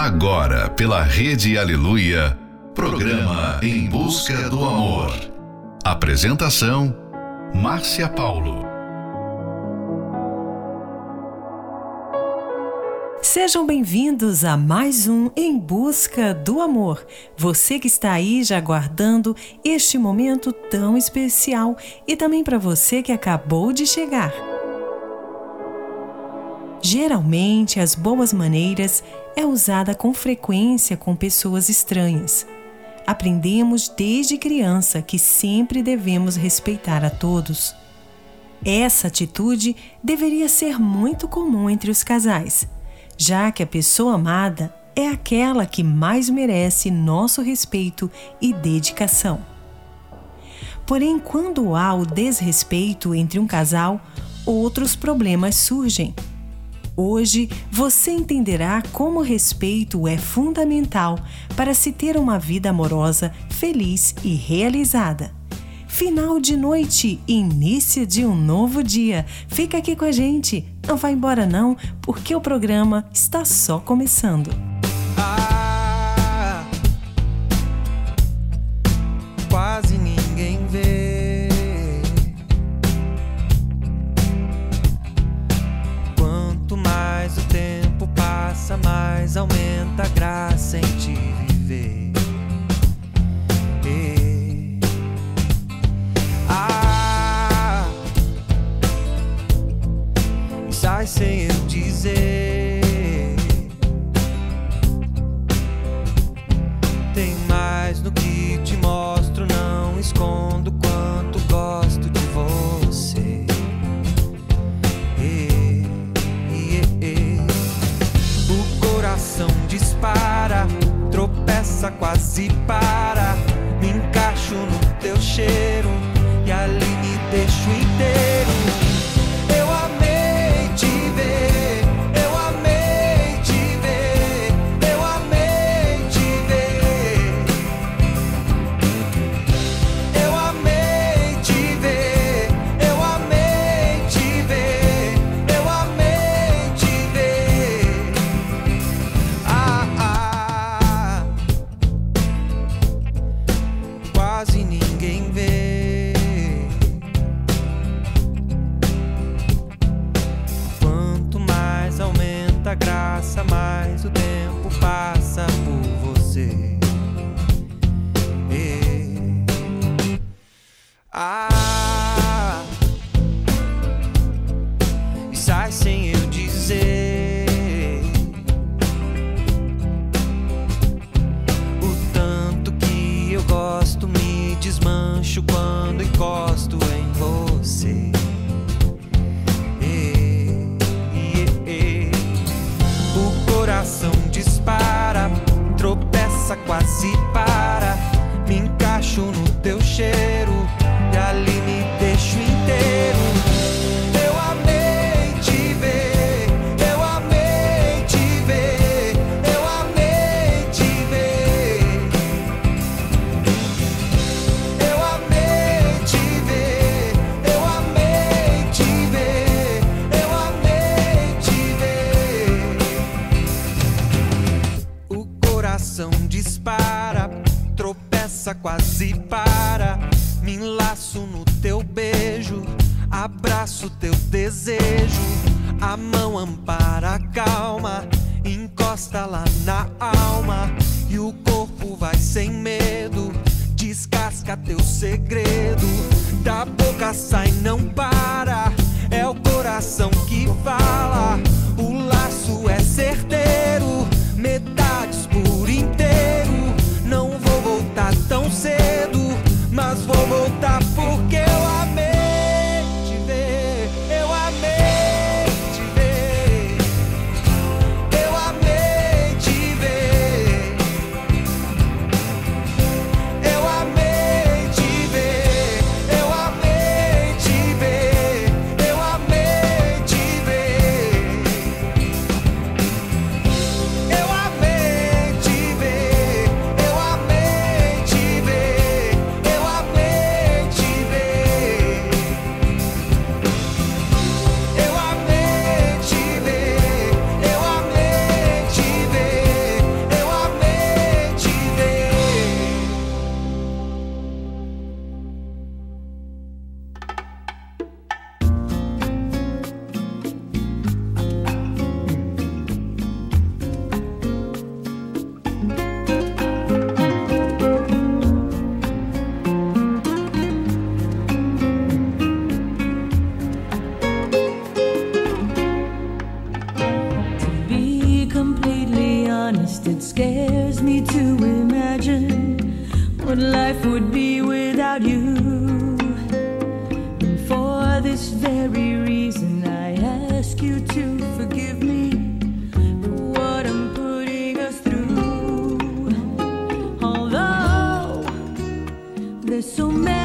Agora, pela Rede Aleluia, programa Em Busca do Amor. Apresentação: Márcia Paulo. Sejam bem-vindos a mais um Em Busca do Amor. Você que está aí já aguardando este momento tão especial e também para você que acabou de chegar. Geralmente, as boas maneiras é usada com frequência com pessoas estranhas. Aprendemos desde criança que sempre devemos respeitar a todos. Essa atitude deveria ser muito comum entre os casais, já que a pessoa amada é aquela que mais merece nosso respeito e dedicação. Porém, quando há o desrespeito entre um casal, outros problemas surgem. Hoje você entenderá como respeito é fundamental para se ter uma vida amorosa, feliz e realizada. Final de noite, início de um novo dia. Fica aqui com a gente. Não vai embora não, porque o programa está só começando. Ah, quase ninguém passa, mais aumenta a graça em te viver. E- Ah, sai sem eu dizer. Tem mais no que te mostro, não escondo quase para. Me encaixo no teu cheiro e ali me deixo inteiro. completely honest, it scares me to imagine what life would be without you. And for this very reason, I ask you to forgive me for what I'm putting us through. Although there's so many.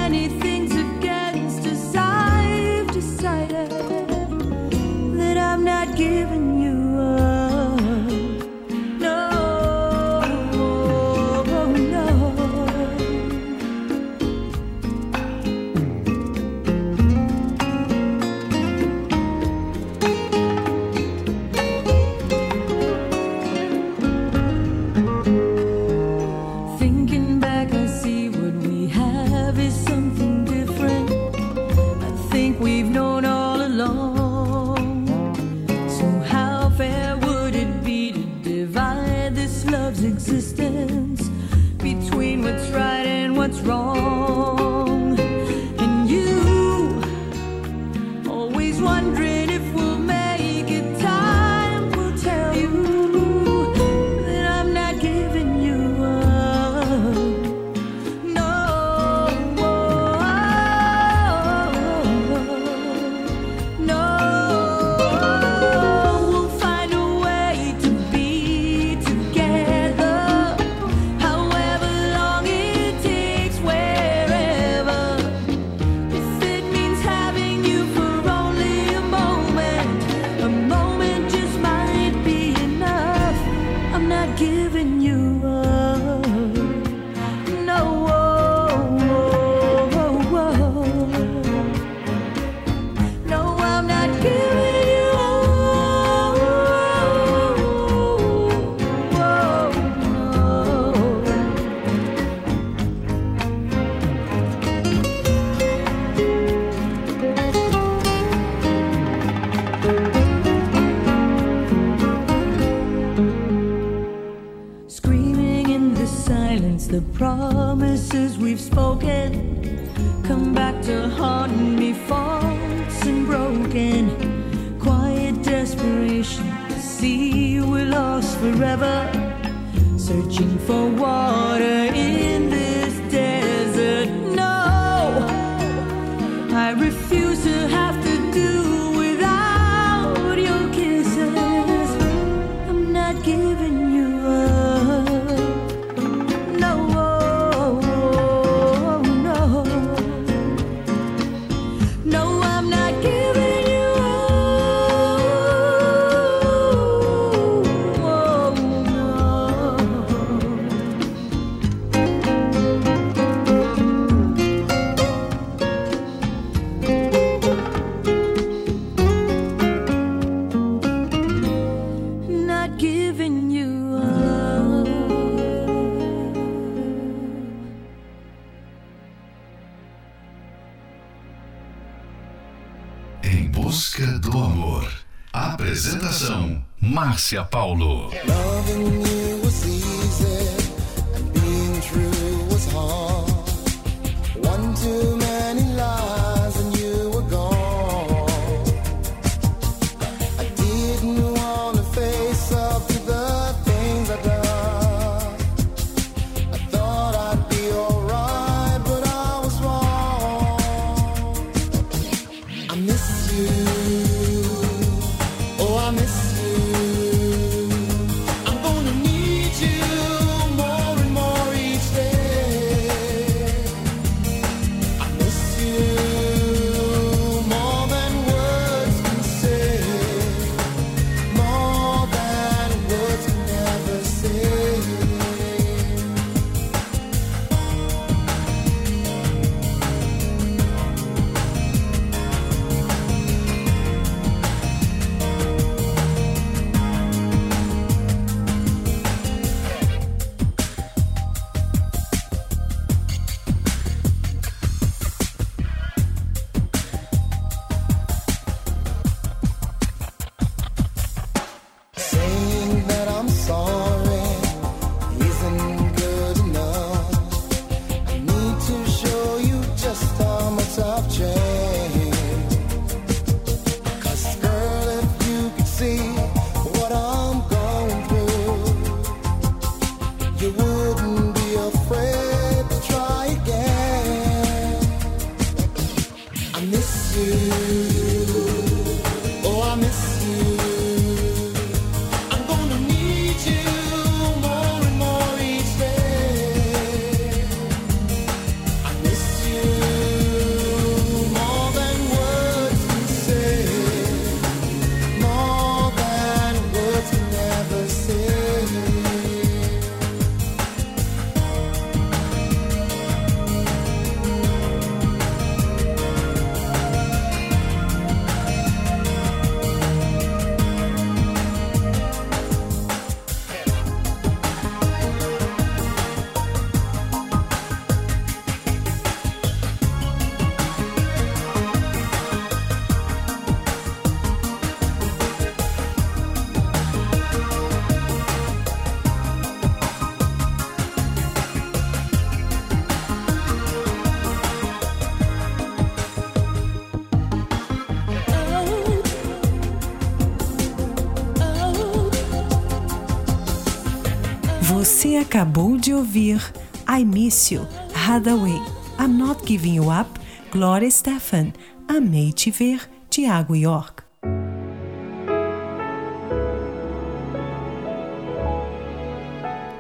Acabou de ouvir I Miss You, Hathaway, I'm Not Giving You Up, Gloria Stefan, Amei Te Ver, Tiago York.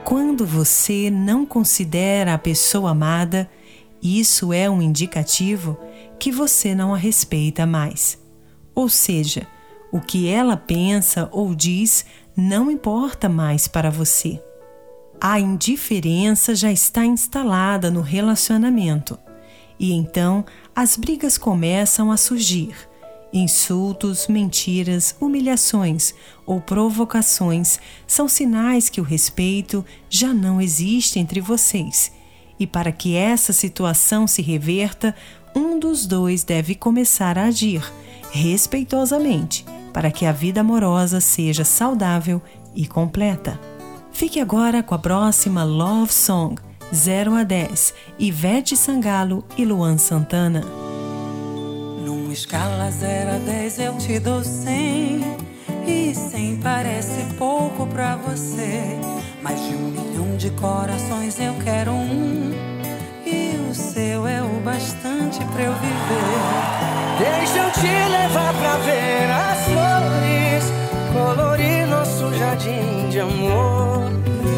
Quando você não considera a pessoa amada, isso é um indicativo que você não a respeita mais. Ou seja, o que ela pensa ou diz não importa mais para você. A indiferença já está instalada no relacionamento e então as brigas começam a surgir. Insultos, mentiras, humilhações ou provocações são sinais que o respeito já não existe entre vocês. E para que essa situação se reverta, um dos dois deve começar a agir respeitosamente para que a vida amorosa seja saudável e completa. Fique agora com a próxima Love Song 0 a 10, Ivete Sangalo e Luan Santana. Numa escala 0 a 10 eu te dou 100 E 100 parece pouco pra você Mais de um milhão de corações eu quero um E o seu é o bastante pra eu viver Deixa eu te levar pra ver as flores, colorir nosso jardim de amor.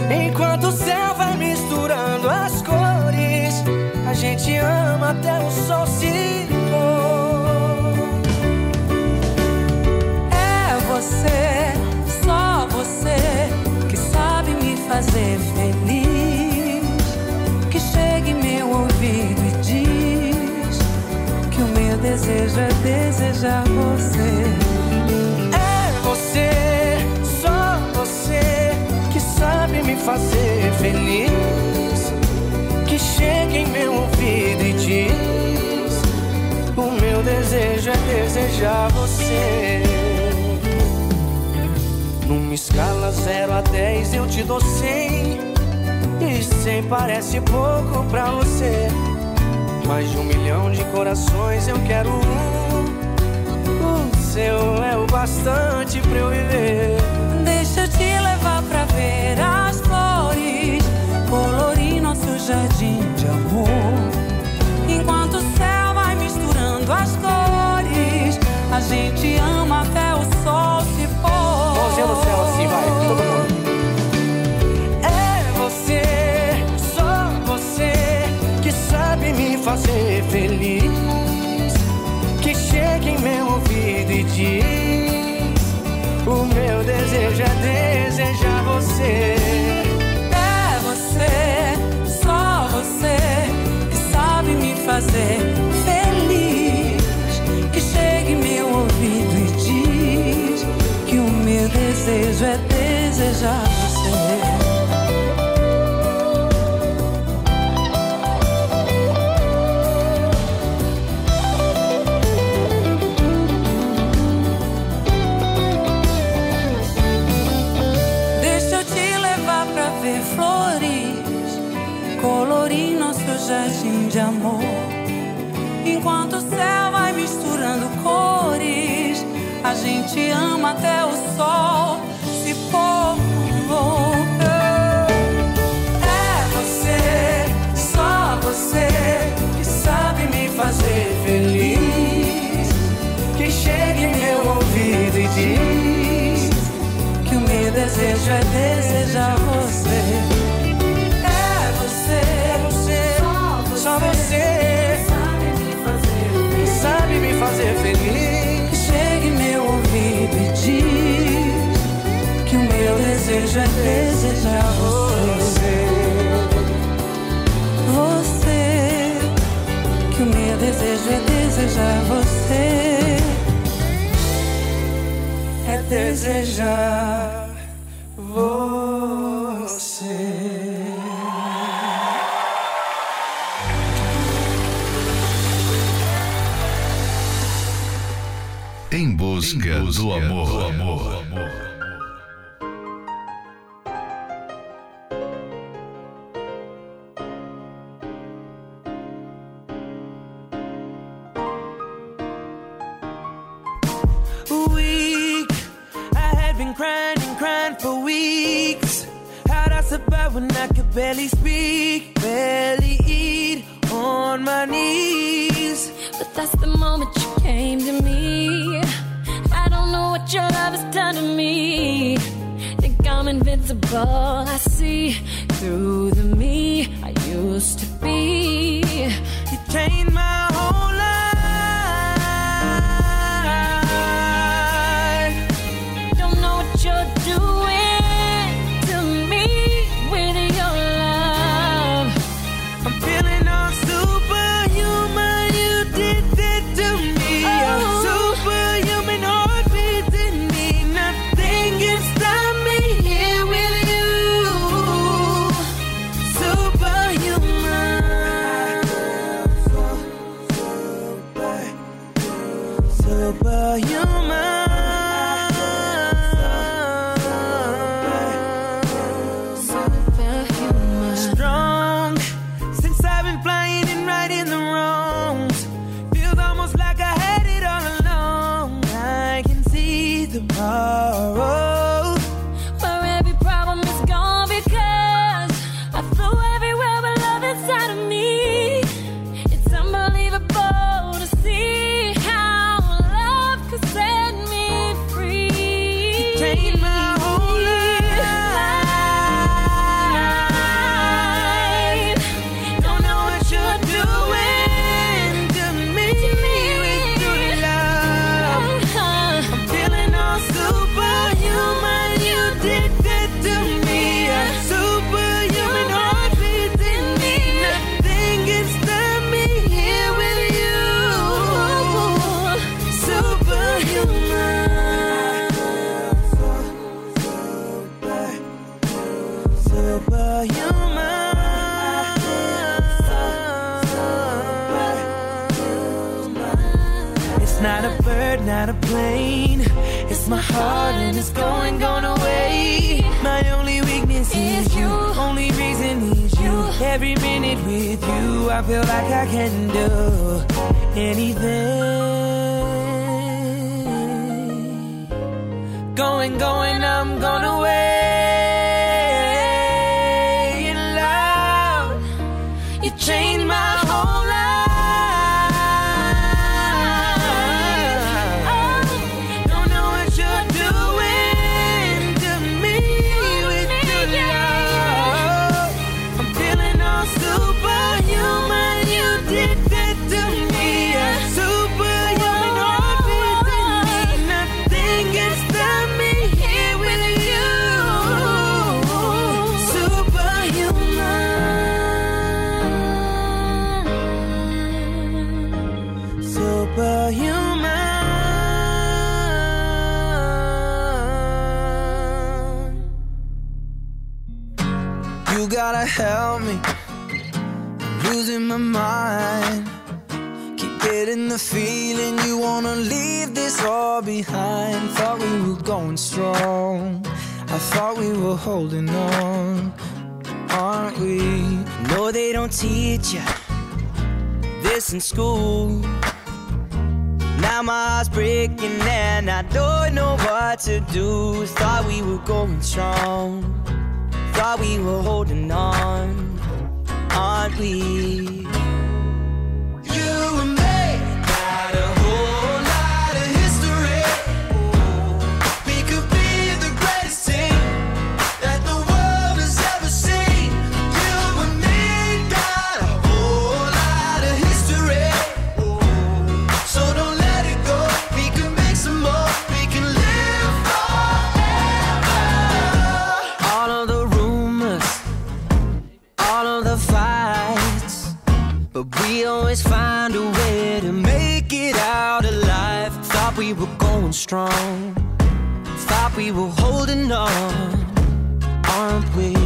Enquanto o céu vai misturando as cores, a gente ama até o sol se pôr. É você, só você, que sabe me fazer feliz. Que chegue em meu ouvido e diz que o meu desejo é desejar você. Fazer feliz. Que chega em meu ouvido e diz: O meu desejo é desejar você. Numa escala 0 a 10 eu te dou 100 E 100 parece pouco pra você. Mais de um milhão de corações eu quero um. O seu é o bastante pra eu viver. Deixa eu te levar pra ver nosso jardim de amor. Enquanto o céu vai misturando as cores, a gente ama até o sol se pôr. Mãozinha no céu assim, vai, todo mundo É você, só você Que sabe me fazer feliz Que chega em meu ouvido e diz O meu desejo é desejar desejo é desejar você. Deixa eu te levar pra ver flores, colorir nosso jardim de amor. Enquanto o céu vai misturando cores, a gente ama até o sol Que o meu desejo é desejar você. É você, é você, só você Que sabe me fazer feliz chegue meu ouvido e diz que o meu desejo é desejar você. Você, que o meu desejo é desejar você. Desejar você Em busca, do amor. weak. I thoughts about when I could barely speak, barely eat on my knees. But that's the moment you came to me. I don't know what your love has done to me. Think I'm invincible, I see through behind, thought we were going strong. I thought we were holding on, aren't we? No, they don't teach you this in school. Now my heart's breaking and I don't know what to do. Thought we were going strong, thought we were holding on, aren't we? going strong. Thought we were holding on, aren't we?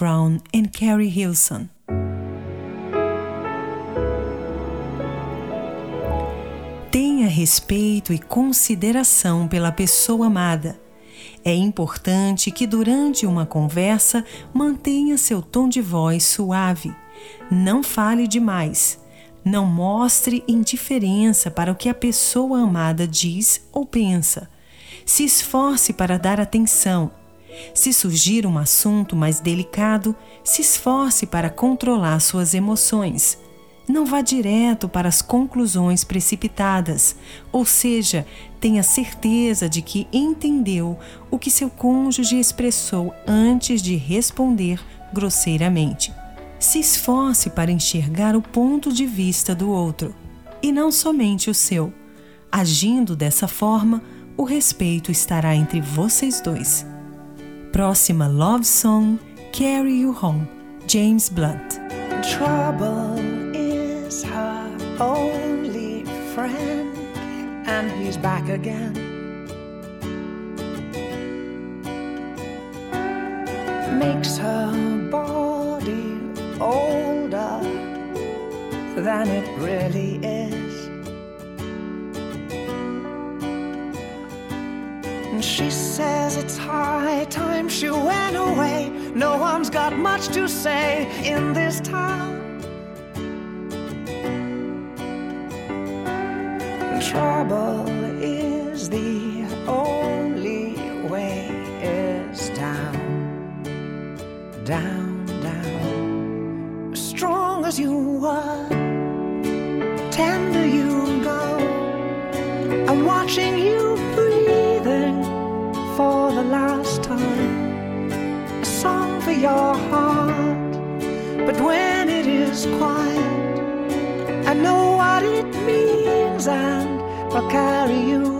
Brown Carrie Hilson. Tenha respeito e consideração pela pessoa amada. É importante que durante uma conversa mantenha seu tom de voz suave. Não fale demais. Não mostre indiferença para o que a pessoa amada diz ou pensa. Se esforce para dar atenção. Se surgir um assunto mais delicado, se esforce para controlar suas emoções. Não vá direto para as conclusões precipitadas, ou seja, tenha certeza de que entendeu o que seu cônjuge expressou antes de responder grosseiramente. Se esforce para enxergar o ponto de vista do outro e não somente o seu. Agindo dessa forma, o respeito estará entre vocês dois. Próxima love song: Carry You Home, James Blunt. Trouble is her only friend, and he's back again. Makes her body older than it really is. She says it's high time she went away. No one's got much to say in this town. Trouble is the only way is down, down, down. Strong as you were, your heart, but when it is quiet, I know what it means, and I'll carry you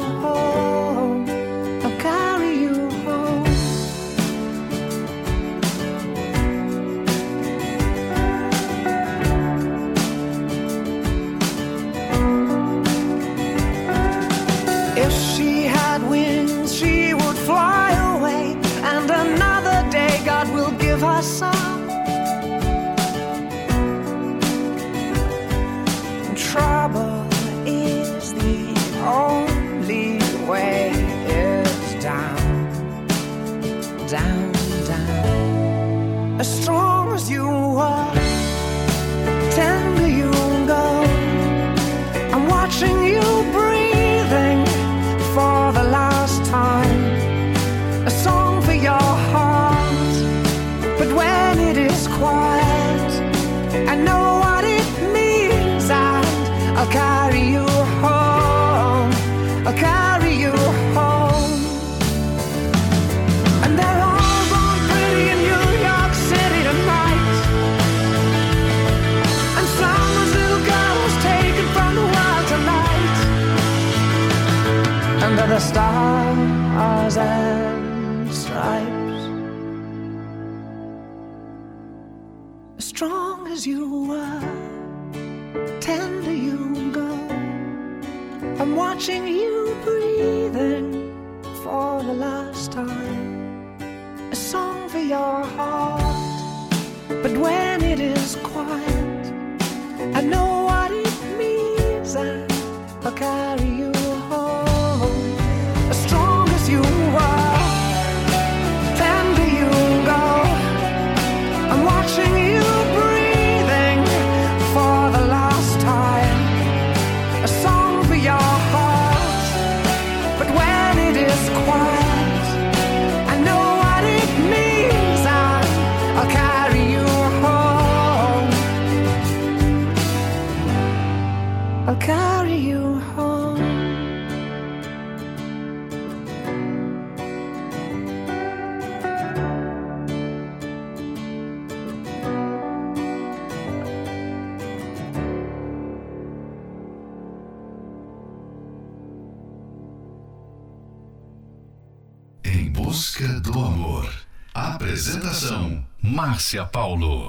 do amor. Apresentação: Márcia Paulo.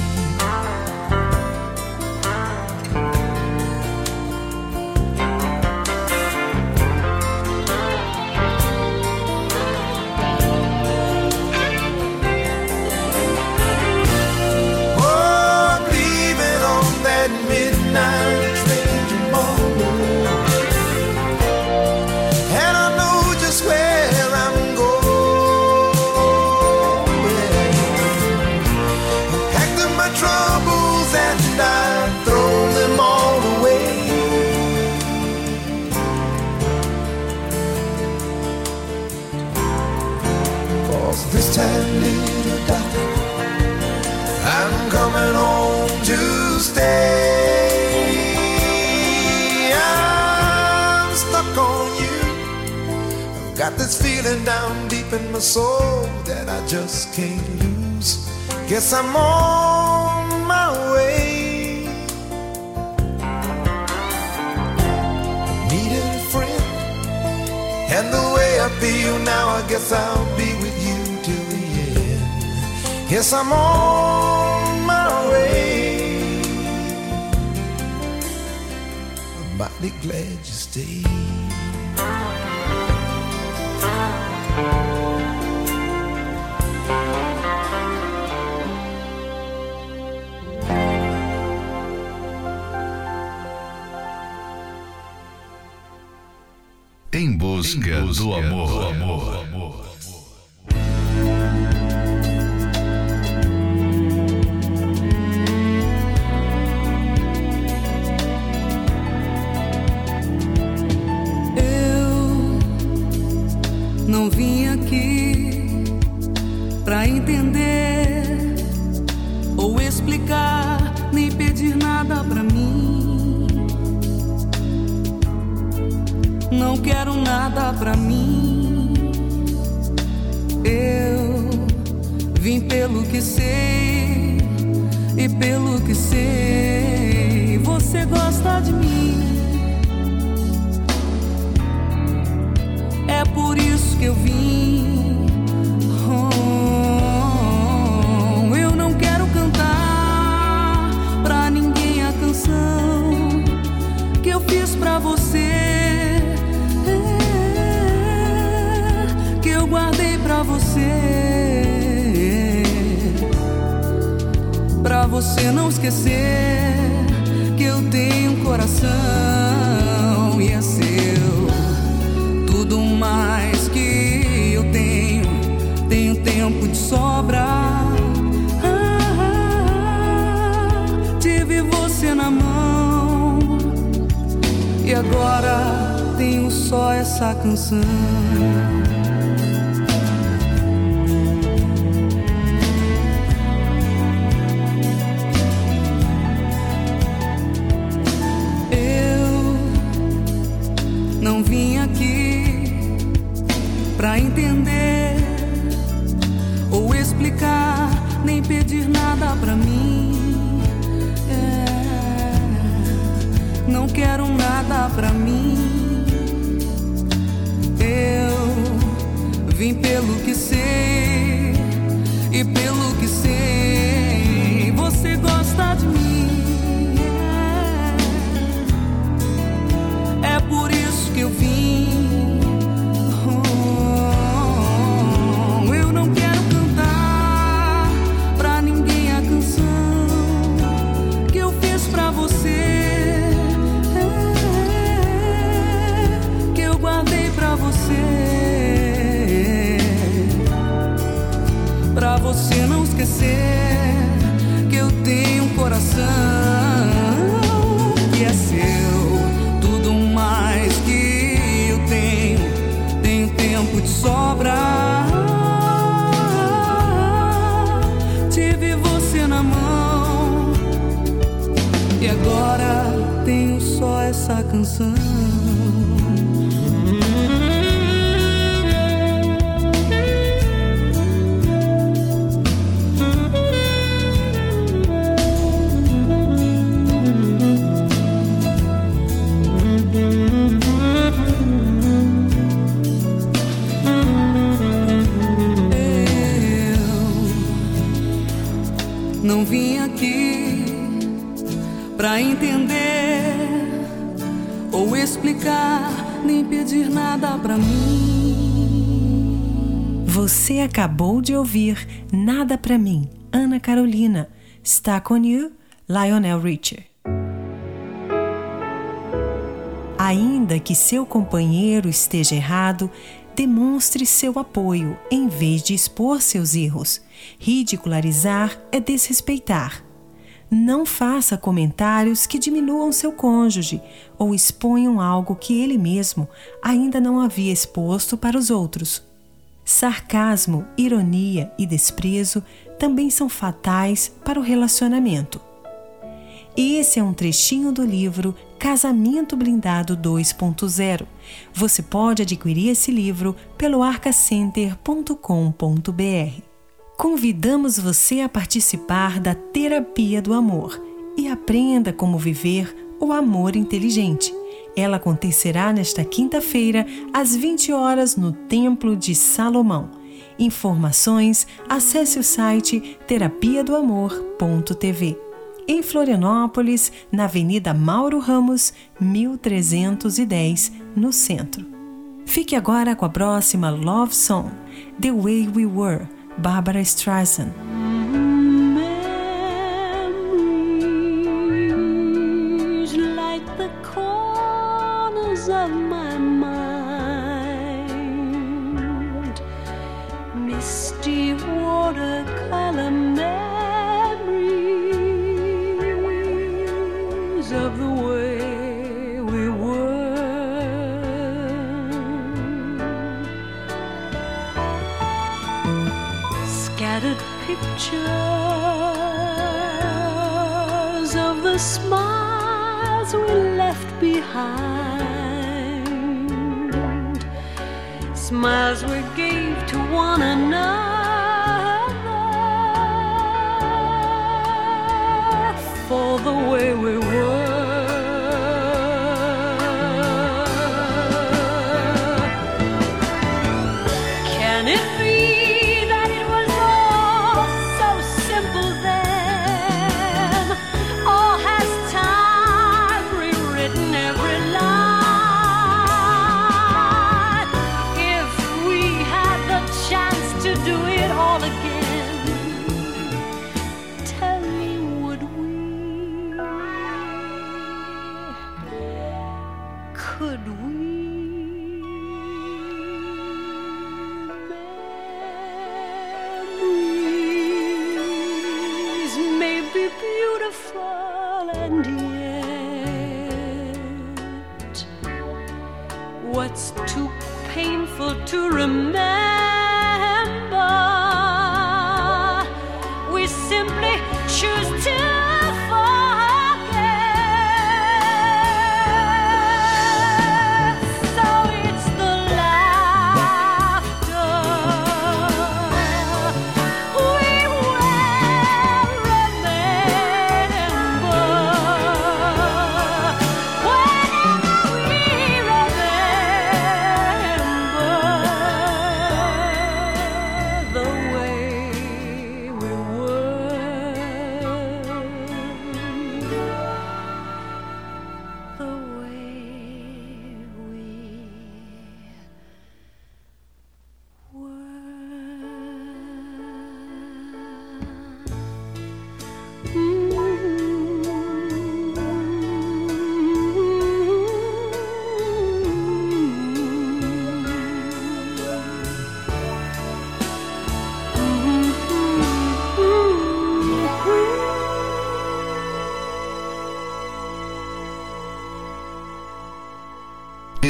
Guess I'm on my way. Needed a friend, and the way I feel now, I guess I'll be with you till the end. Yes, I'm on my way. I'm mighty glad you stayed. Em busca, do amor. Eu não vim aqui pra entender nada pra mim. Eu vim pelo que sei e pelo que sei, você gosta de mim. É por isso que eu vim. Pra você. Pra você não esquecer que eu tenho um coração e é seu tudo mais que eu tenho. Tenho tempo de sobra. Tive você na mão e agora tenho só essa canção. Vim ouvir Nada Pra Mim, Ana Carolina. Stuck on You, Lionel Richie. Ainda que seu companheiro esteja errado, demonstre seu apoio em vez de expor seus erros. Ridicularizar é desrespeitar. Não faça comentários que diminuam seu cônjuge ou exponham algo que ele mesmo ainda não havia exposto para os outros. Sarcasmo, ironia e desprezo também são fatais para o relacionamento. Esse é um trechinho do livro Casamento Blindado 2.0. Você pode adquirir esse livro pelo arcacenter.com.br. Convidamos você a participar da Terapia do Amor e aprenda como viver o amor inteligente. Ela acontecerá nesta quinta-feira, às 20 horas, no Templo de Salomão. Informações, acesse o site terapiadoamor.tv. Em Florianópolis, na Avenida Mauro Ramos, 1310, no centro. Fique agora com a próxima Love Song, The Way We Were, Barbara Streisand. Smiles we gave to one another for the way we were.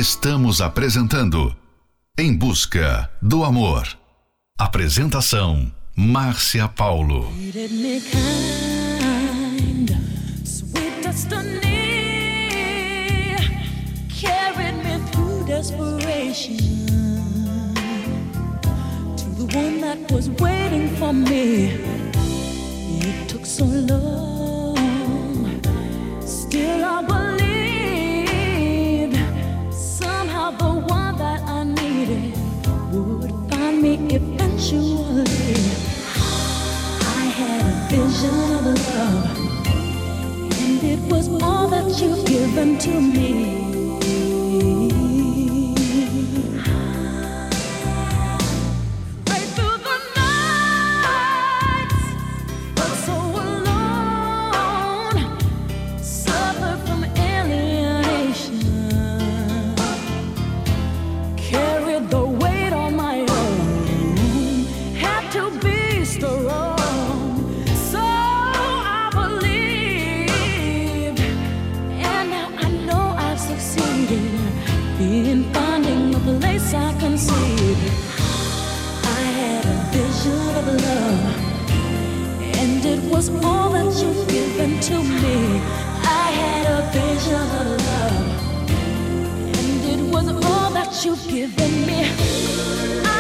Estamos apresentando Em Busca do Amor. Apresentação Márcia Paulo. To the one that was waiting for me. It took so long, still I believe. given to me. was all that you've given to me. I had a vision and it was all that you've given me.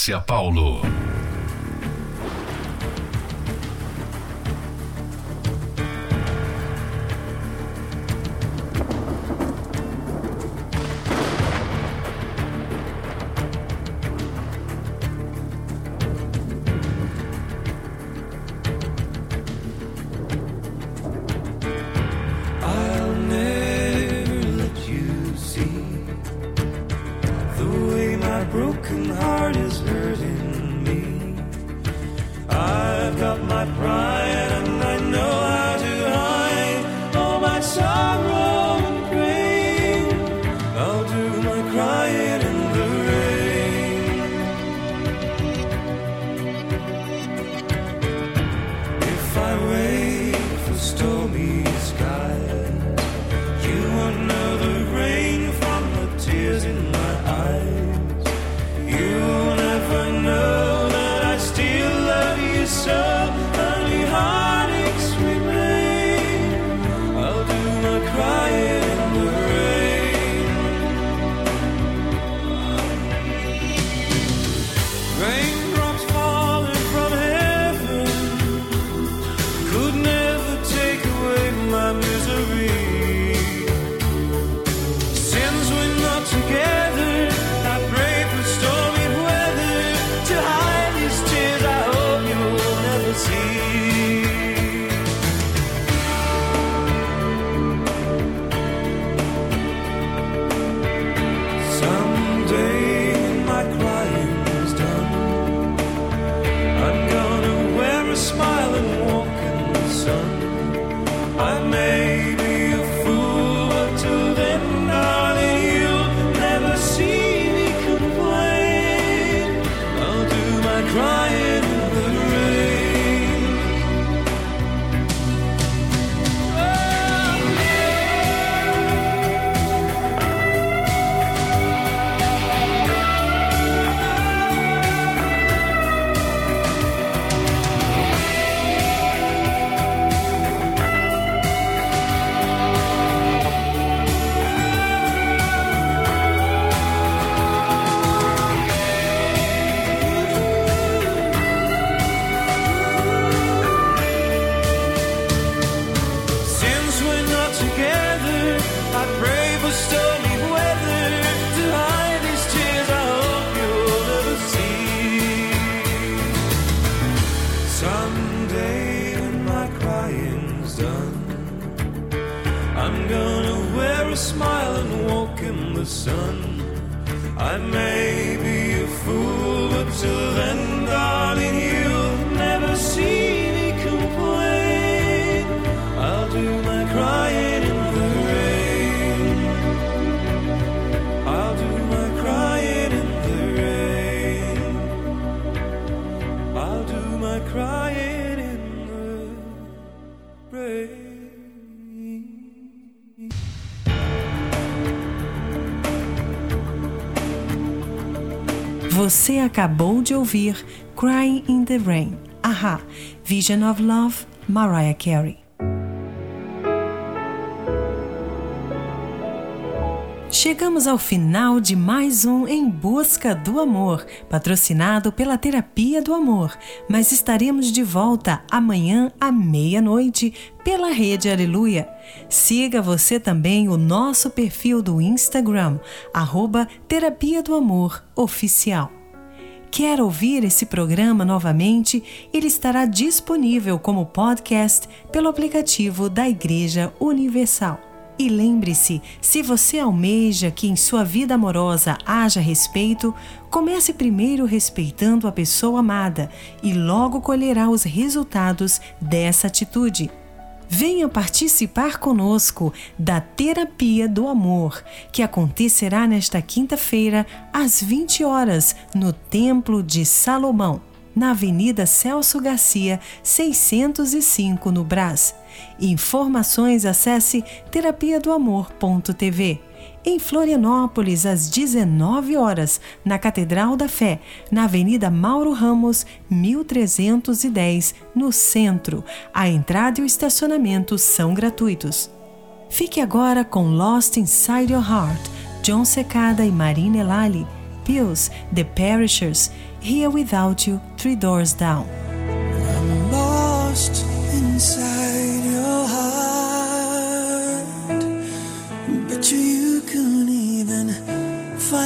Márcia Paulo. Você acabou de ouvir Crying in the Rain, Aha, Vision of Love, Mariah Carey. Chegamos ao final de mais um Em Busca do Amor, patrocinado pela Terapia do Amor, mas estaremos de volta amanhã à meia-noite pela Rede Aleluia. Siga você também o nosso perfil do Instagram, arroba Terapia do Amor Oficial. Quer ouvir esse programa novamente? Ele estará disponível como podcast pelo aplicativo da Igreja Universal. E lembre-se, se você almeja que em sua vida amorosa haja respeito, comece primeiro respeitando a pessoa amada e logo colherá os resultados dessa atitude. Venha participar conosco da Terapia do Amor, que acontecerá nesta quinta-feira, às 20 horas, no Templo de Salomão, na Avenida Celso Garcia, 605, no Brás. Informações acesse terapia do amor.tv. Em Florianópolis, às 19 horas, na Catedral da Fé, na Avenida Mauro Ramos, 1310, no centro. A entrada e o estacionamento são gratuitos. Fique agora com Lost Inside Your Heart, John Secada e Marina Elali, Pills, The Perishers, Here Without You, Three Doors Down.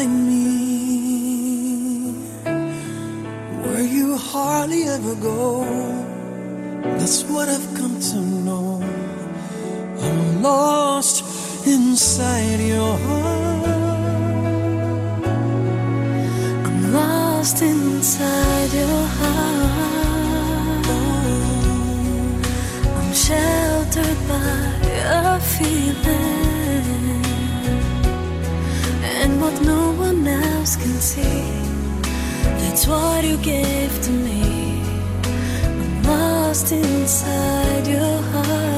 Find me. Where you hardly ever go. That's what I've come to know. I'm lost inside your heart. I'm lost inside your heart. I'm sheltered by a feeling, and what no one else can see. That's what you gave to me. I'm lost inside your heart.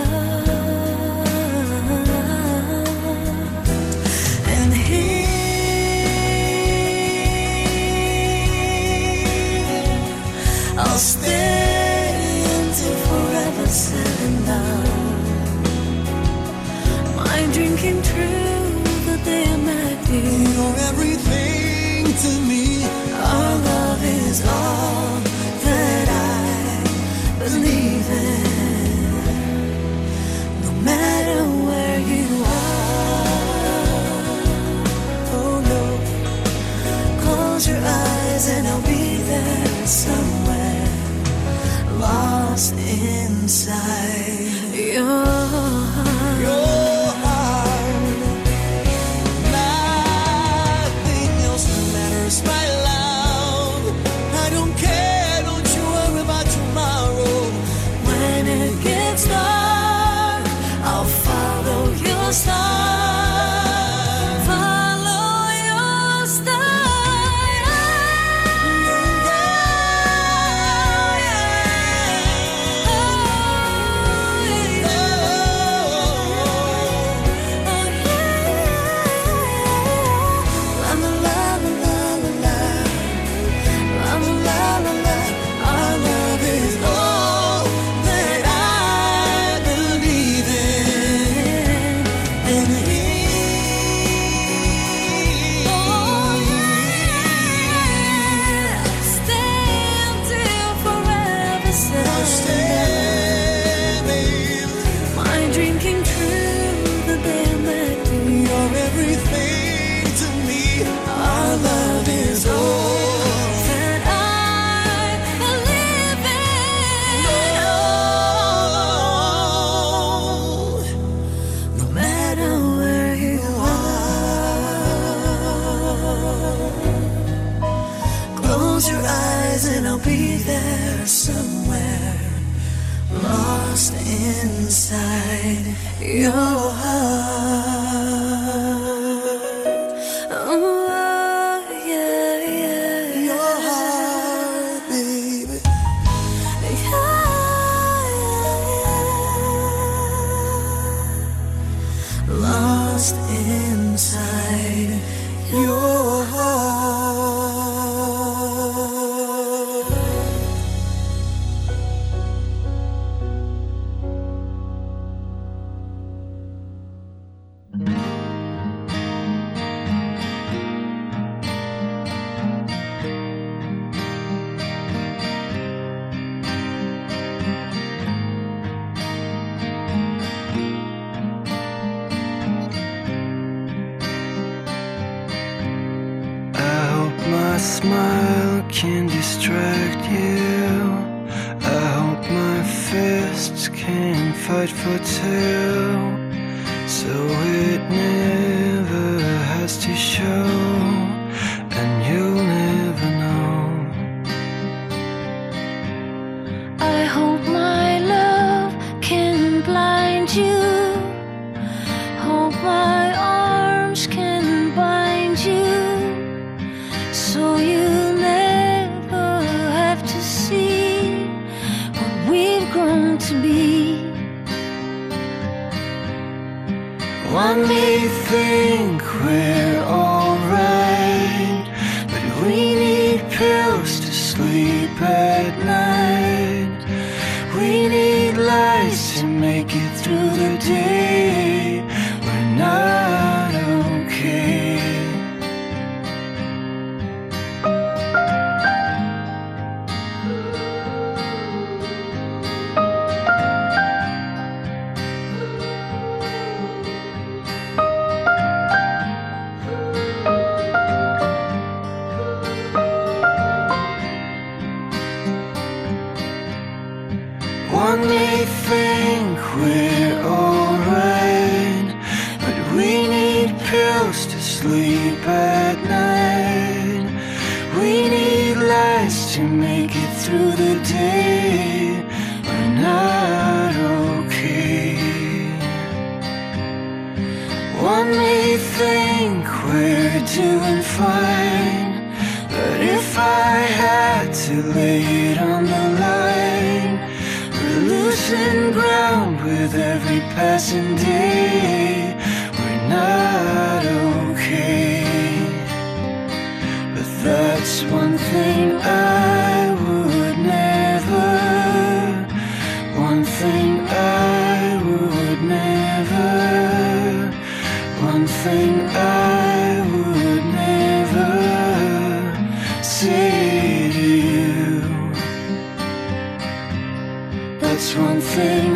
blessed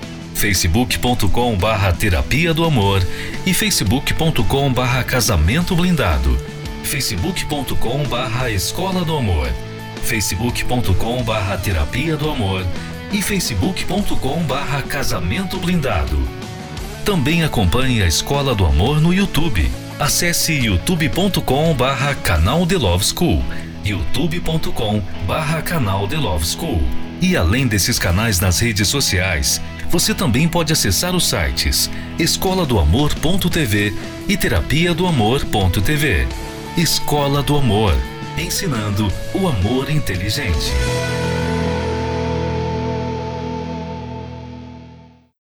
facebook.com barra Terapia do Amor e facebook.com barra Casamento Blindado, facebook.com barra Escola do Amor, facebook.com barra Terapia do Amor e facebook.com barra Casamento Blindado. Também acompanhe a Escola do Amor no YouTube. Acesse youtube.com barra canal The Love School, youtube.com barra canal The Love School. E além desses canais nas redes sociais, você também pode acessar os sites escola do amor.tv e terapia do amor.tv. Escola do Amor, ensinando o amor inteligente.